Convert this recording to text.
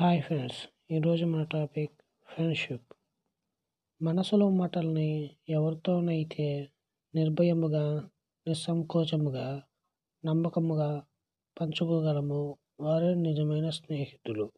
Hi friends ఈరోజు మన topic friendship. మనసులో మాటల్ని ఎవరితోనైతే నిర్భయముగా నిస్సంకోచముగా నమ్మకముగా పంచుకోగలము వారే నిజమైన స్నేహితులు.